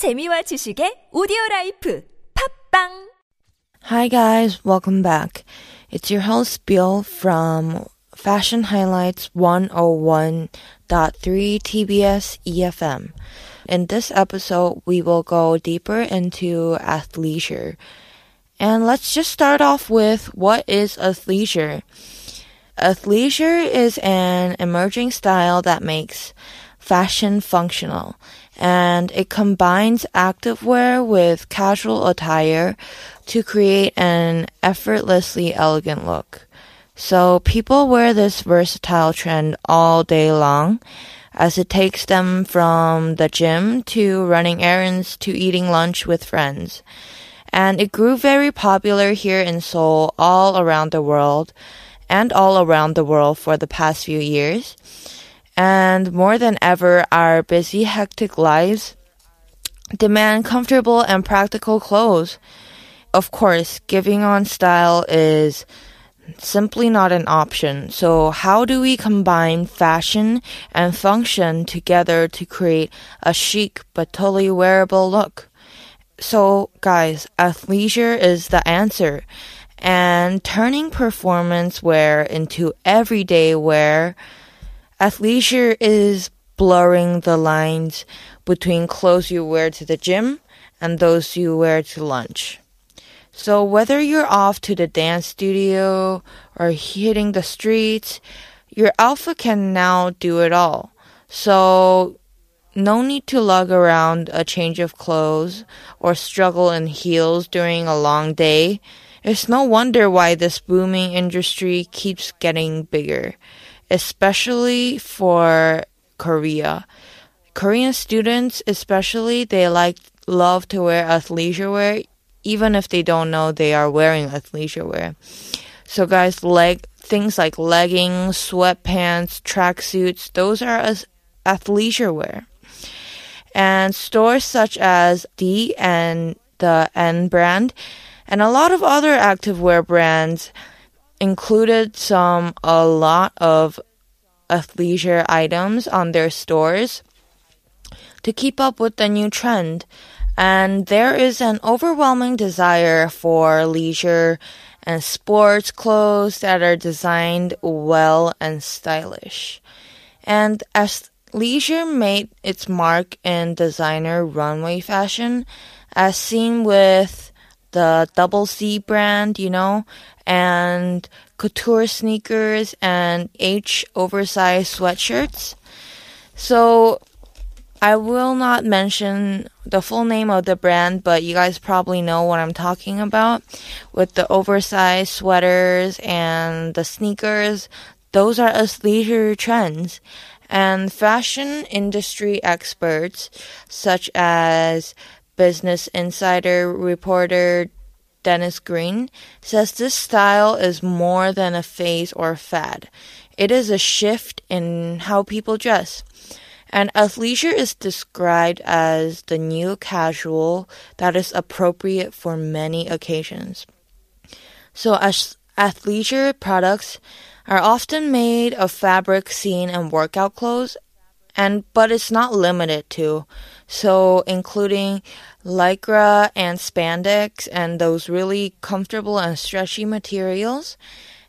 재미와 지식의 오디오 라이프 팝빵 Hi guys, welcome back. It's your host Bill from Fashion Highlights 101.3 TBS EFM. In this episode, we will go deeper into athleisure. And let's just start off with what is athleisure? Athleisure is an emerging style that makes fashion functional and it combines activewear with casual attire to create an effortlessly elegant look. So people wear this versatile trend all day long as it takes them from the gym to running errands to eating lunch with friends. And it grew very popular here in Seoul all around the world and all around the world for the past few years. And more than ever, our busy, hectic lives demand comfortable and practical clothes. Of course, giving on style is simply not an option. So how do we combine fashion and function together to create a chic but totally wearable look? So guys, athleisure is the answer. And turning performance wear into everyday wear, athleisure is blurring the lines between clothes you wear to the gym and those you wear to lunch. So whether you're off to the dance studio or hitting the streets, your outfit can now do it all. So no need to lug around a change of clothes or struggle in heels during a long day. It's no wonder why this booming industry keeps getting bigger, especially for Korea. Korean students, especially, they like love to wear athleisure wear, even if they don't know they are wearing athleisure wear. So, guys, leg things like leggings, sweatpants, tracksuits, those are as athleisure wear. And stores such as D and the N brand and a lot of other activewear brands included some a lot of athleisure items on their stores to keep up with the new trend. And there is an overwhelming desire for leisure and sports clothes that are designed well and stylish. And as leisure made its mark in designer runway fashion, as seen with the Double C brand, you know, and couture sneakers and H oversized sweatshirts. So I will not mention the full name of the brand, but you guys probably know what I'm talking about with the oversized sweaters and the sneakers. Those are athleisure trends. And fashion industry experts such as Business Insider reporter Dennis Green says this style is more than a phase or a fad. It is a shift in how people dress. And athleisure is described as the new casual that is appropriate for many occasions. So as athleisure products are often made of fabric seen in workout clothes and but it's not limited to. So including lycra and spandex and those really comfortable and stretchy materials.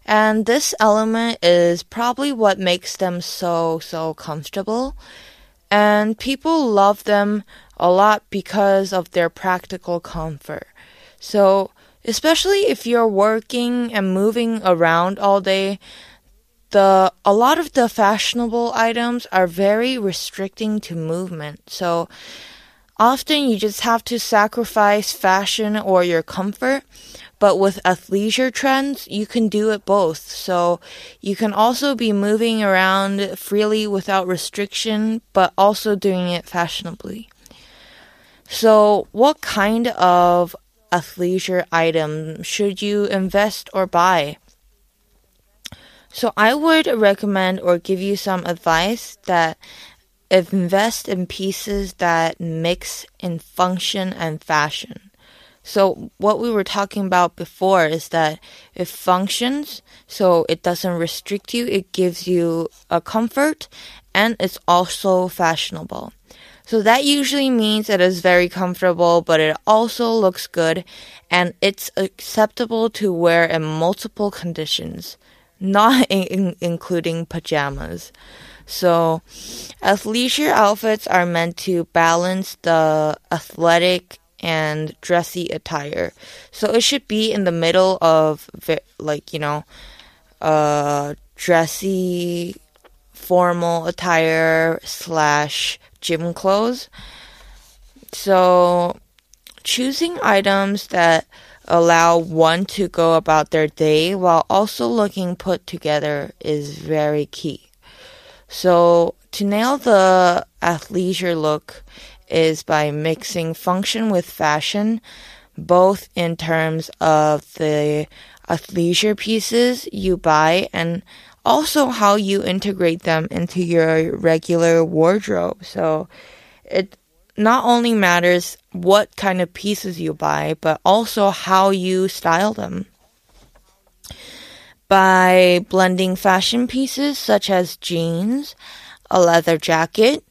And this element is probably what makes them so so comfortable. And people love them a lot because of their practical comfort. So especially if you're working and moving around all day the a lot of the fashionable items are very restricting to movement. So often you just have to sacrifice fashion or your comfort. But with athleisure trends, you can do it both. So you can also be moving around freely without restriction, but also doing it fashionably. So what kind of athleisure item should you invest or buy? So I would recommend or give you some advice that invest in pieces that mix in function and fashion. So what we were talking about before is that it functions, so it doesn't restrict you, it gives you a comfort and it's also fashionable. So that usually means it is very comfortable, but it also looks good and it's acceptable to wear in multiple conditions, not in, including pajamas. So, athleisure outfits are meant to balance the athletic and dressy attire. So it should be in the middle of like, you know, uh dressy formal attire slash gym clothes. So choosing items that allow one to go about their day while also looking put together is very key. So to nail the athleisure look is by mixing function with fashion, both in terms of the athleisure pieces you buy and also how you integrate them into your regular wardrobe. So it not only matters what kind of pieces you buy, but also how you style them. By blending fashion pieces such as jeans, a leather jacket,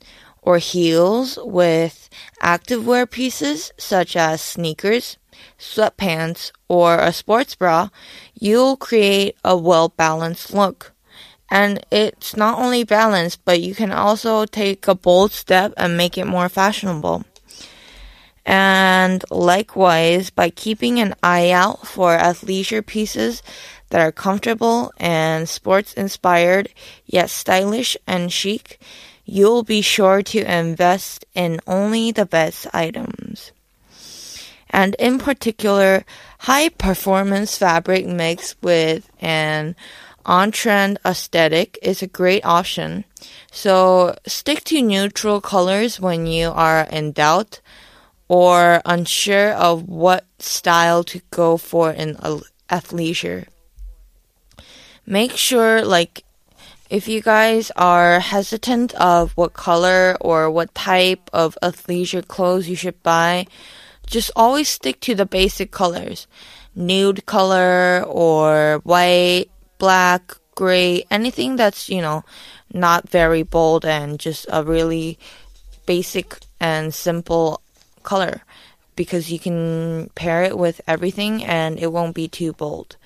or heels with activewear pieces such as sneakers, sweatpants, or a sports bra, you'll create a well balanced look. And it's not only balanced, but you can also take a bold step and make it more fashionable. And likewise, by keeping an eye out for athleisure pieces that are comfortable and sports inspired, yet stylish and chic, you'll be sure to invest in only the best items. And in particular, high performance fabric mixed with an on trend aesthetic is a great option. So stick to neutral colors when you are in doubt or unsure of what style to go for in athleisure. Make sure, like, if you guys are hesitant of what color or what type of athleisure clothes you should buy, just always stick to the basic colors. Nude color or white, black, gray, anything that's, you know, not very bold and just a really basic and simple color because you can pair it with everything and it won't be too bold.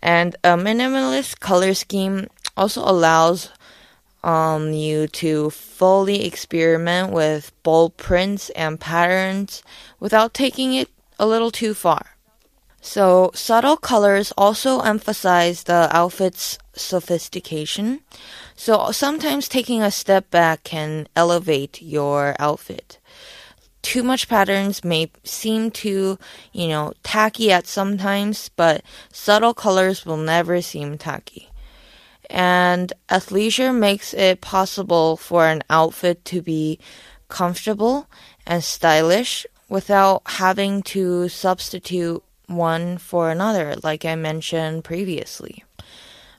And a minimalist color scheme also allows um, you to fully experiment with bold prints and patterns without taking it a little too far. So, subtle colors also emphasize the outfit's sophistication. So, sometimes taking a step back can elevate your outfit too much patterns may seem too, you know, tacky at sometimes, but subtle colors will never seem tacky. And athleisure makes it possible for an outfit to be comfortable and stylish without having to substitute one for another, like I mentioned previously.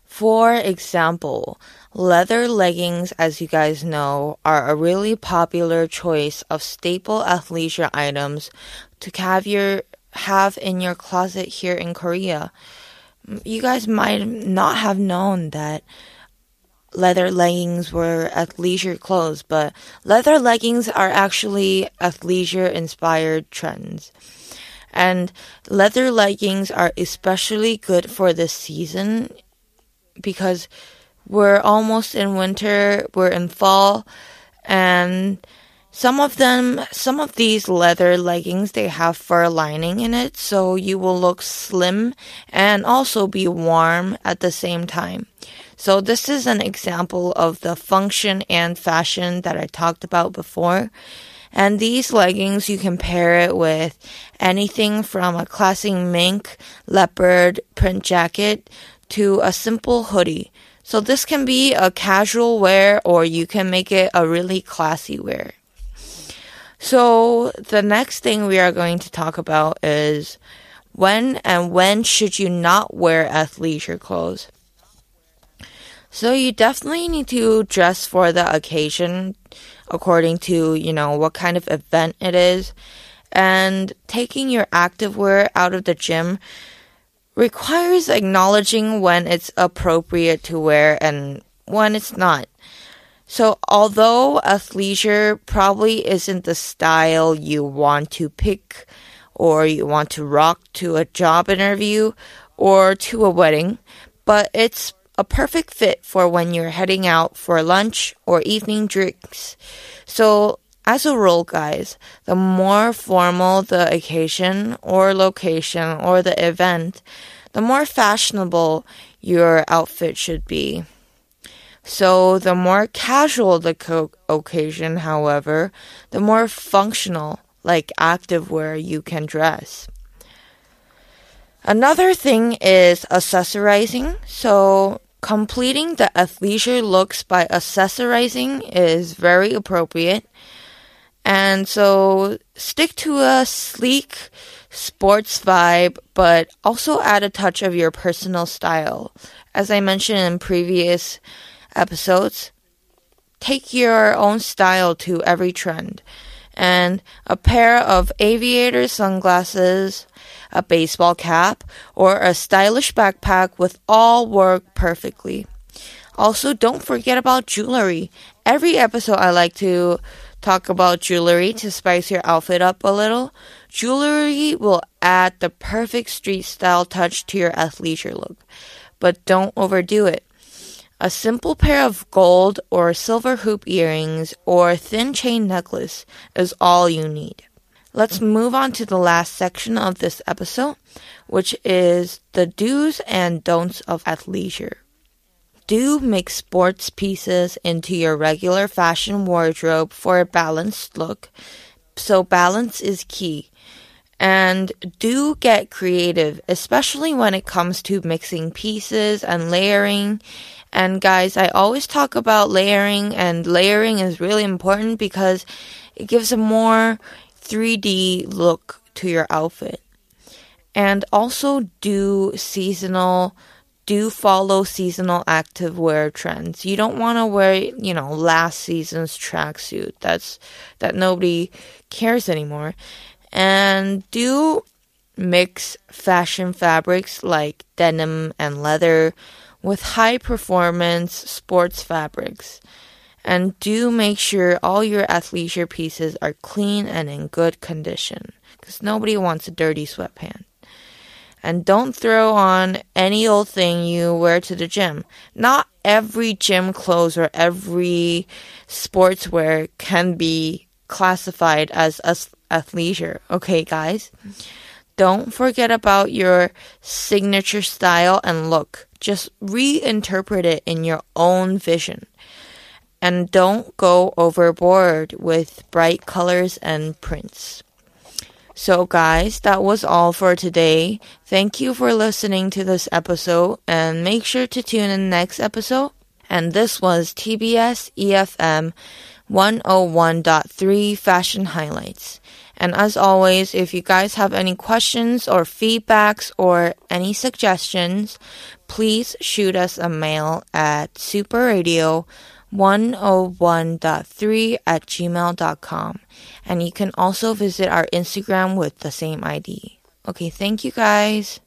For example, leather leggings, as you guys know, are a really popular choice of staple athleisure items to have your have in your closet here in Korea. You guys might not have known that leather leggings were athleisure clothes, but leather leggings are actually athleisure inspired trends. And leather leggings are especially good for this season because we're almost in winter, we're in fall, and some of them, some of these leather leggings, they have fur lining in it, so you will look slim and also be warm at the same time. So this is an example of the function and fashion that I talked about before. And these leggings, you can pair it with anything from a classic mink leopard print jacket to a simple hoodie. So this can be a casual wear or you can make it a really classy wear. So the next thing we are going to talk about is when and when should you not wear athleisure clothes? So you definitely need to dress for the occasion according to, you know, what kind of event it is. And taking your activewear out of the gym requires acknowledging when it's appropriate to wear and when it's not. So, although athleisure probably isn't the style you want to pick or you want to rock to a job interview or to a wedding, but it's a perfect fit for when you're heading out for lunch or evening drinks. So, as a rule, guys, the more formal the occasion or location or the event, the more fashionable your outfit should be. So, the more casual the co- occasion, however, the more functional, like activewear, you can dress. Another thing is accessorizing. So, completing the athleisure looks by accessorizing is very appropriate. And so, stick to a sleek sports vibe, but also add a touch of your personal style. As I mentioned in previous episodes, take your own style to every trend. And a pair of aviator sunglasses, a baseball cap, or a stylish backpack with all work perfectly. Also, don't forget about jewelry. Every episode, I like to talk about jewelry to spice your outfit up a little. Jewelry will add the perfect street style touch to your athleisure look, but don't overdo it. A simple pair of gold or silver hoop earrings or thin chain necklace is all you need. Let's move on to the last section of this episode, which is the do's and don'ts of athleisure. Do make sports pieces into your regular fashion wardrobe for a balanced look. So balance is key. And do get creative, especially when it comes to mixing pieces and layering and guys, I always talk about layering, and layering is really important because it gives a more 3D look to your outfit. And also do seasonal, do follow seasonal activewear trends. You don't want to wear, you know, last season's tracksuit. That's that nobody cares anymore. And do mix fashion fabrics like denim and leather with high performance sports fabrics. And do make sure all your athleisure pieces are clean and in good condition because nobody wants a dirty sweatpant. And don't throw on any old thing you wear to the gym. Not every gym clothes or every sportswear can be classified as athleisure. Okay, guys? Don't forget about your signature style and look. Just reinterpret it in your own vision. And don't go overboard with bright colors and prints. So, guys, that was all for today. Thank you for listening to this episode and make sure to tune in next episode. And this was TBS EFM 101.3 Fashion Highlights. And as always, if you guys have any questions or feedbacks or any suggestions, please shoot us a mail at superradio101.3 at gmail.com. And you can also visit our Instagram with the same ID. Okay, thank you guys.